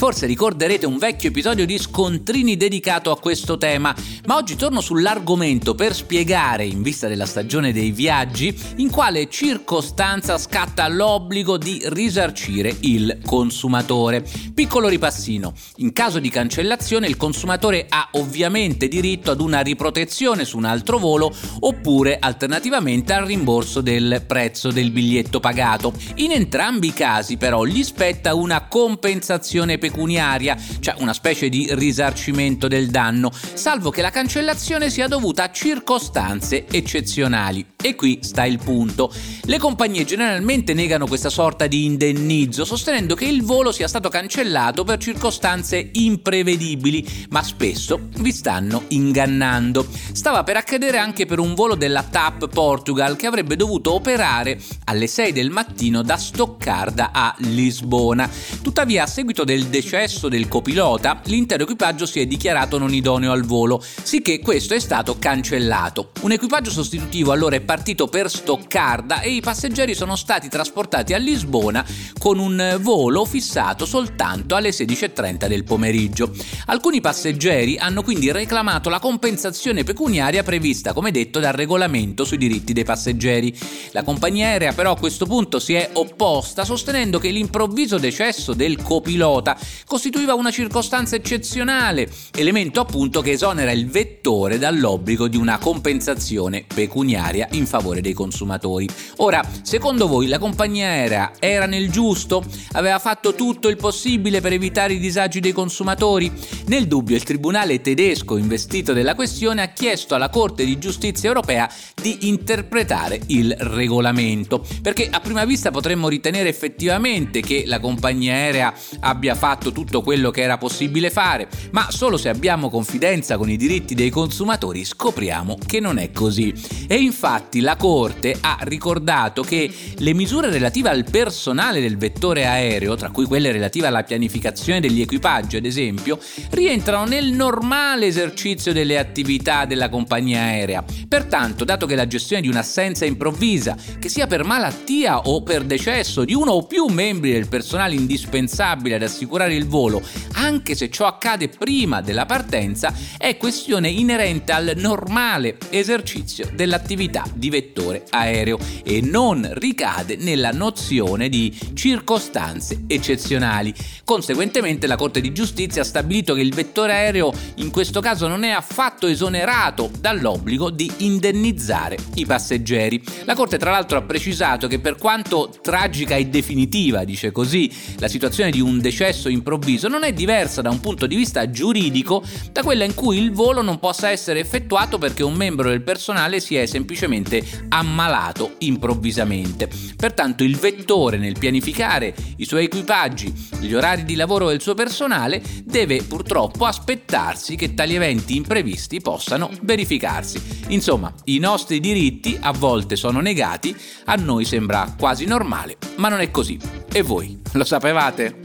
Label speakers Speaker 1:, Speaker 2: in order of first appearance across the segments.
Speaker 1: Forse ricorderete un vecchio episodio di Scontrini dedicato a questo tema, ma oggi torno sull'argomento per spiegare, in vista della stagione dei viaggi, in quale circostanza scatta l'obbligo di risarcire il consumatore. Piccolo ripassino. In caso di cancellazione il consumatore ha ovviamente diritto ad una riprotezione su un altro volo oppure alternativamente al rimborso del prezzo del biglietto pagato. In entrambi i casi però gli spetta una compensazione pecuniaria, cioè una specie di risarcimento del danno, salvo che la cancellazione sia dovuta a circostanze eccezionali. E qui sta il punto. Le compagnie generalmente negano questa sorta di indennizzo, sostenendo che il volo sia stato cancellato per circostanze imprevedibili, ma spesso vi stanno ingannando. Stava per accadere anche per un volo della TAP Portugal che avrebbe dovuto operare alle 6 del mattino da Stoccarda a Lisbona. Tuttavia, a seguito del decesso del copilota, l'intero equipaggio si è dichiarato non idoneo al volo, sicché questo è stato cancellato. Un equipaggio sostitutivo allora è partito per Stoccarda e i passeggeri sono stati trasportati a Lisbona con un volo fissato soltanto alle 16.30 del pomeriggio. Alcuni passeggeri hanno quindi reclamato la compensazione pecuniaria prevista, come detto, dal regolamento sui diritti dei passeggeri. La compagnia aerea però a questo punto si è opposta sostenendo che l'improvviso decesso del copilota costituiva una circostanza eccezionale, elemento appunto che esonera il vettore dall'obbligo di una compensazione pecuniaria in favore dei consumatori. Ora, secondo voi la compagnia aerea era nel giusto? Aveva fatto tutto il possibile per evitare i disagi dei consumatori? Nel dubbio il tribunale tedesco investito della questione ha chiesto alla Corte di Giustizia europea di interpretare il regolamento, perché a prima vista potremmo ritenere effettivamente che la compagnia aerea abbia fatto tutto quello che era possibile fare, ma solo se abbiamo confidenza con i diritti dei consumatori scopriamo che non è così. E Infatti la Corte ha ricordato che le misure relative al personale del vettore aereo, tra cui quelle relative alla pianificazione degli equipaggi ad esempio, rientrano nel normale esercizio delle attività della compagnia aerea. Pertanto, dato che la gestione di un'assenza improvvisa, che sia per malattia o per decesso di uno o più membri del personale indispensabile ad assicurare il volo, anche se ciò accade prima della partenza, è questione inerente al normale esercizio dell'attività di vettore aereo e non ricade nella nozione di circostanze eccezionali. Conseguentemente la Corte di Giustizia ha stabilito che il vettore aereo in questo caso non è affatto esonerato dall'obbligo di indennizzare i passeggeri. La Corte tra l'altro ha precisato che per quanto tragica e definitiva, dice così, la situazione di un decesso improvviso non è diversa da un punto di vista giuridico da quella in cui il volo non possa essere effettuato perché un membro del personale si è semplicemente ammalato improvvisamente. Pertanto il vettore nel pianificare i suoi equipaggi, gli orari di lavoro del suo personale, deve purtroppo aspettarsi che tali eventi imprevisti possano verificarsi. Insomma, i nostri diritti a volte sono negati, a noi sembra quasi normale, ma non è così. E voi lo sapevate?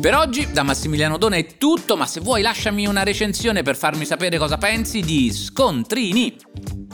Speaker 1: Per oggi da Massimiliano Dona è tutto, ma se vuoi lasciami una recensione per farmi sapere cosa pensi di Scontrini.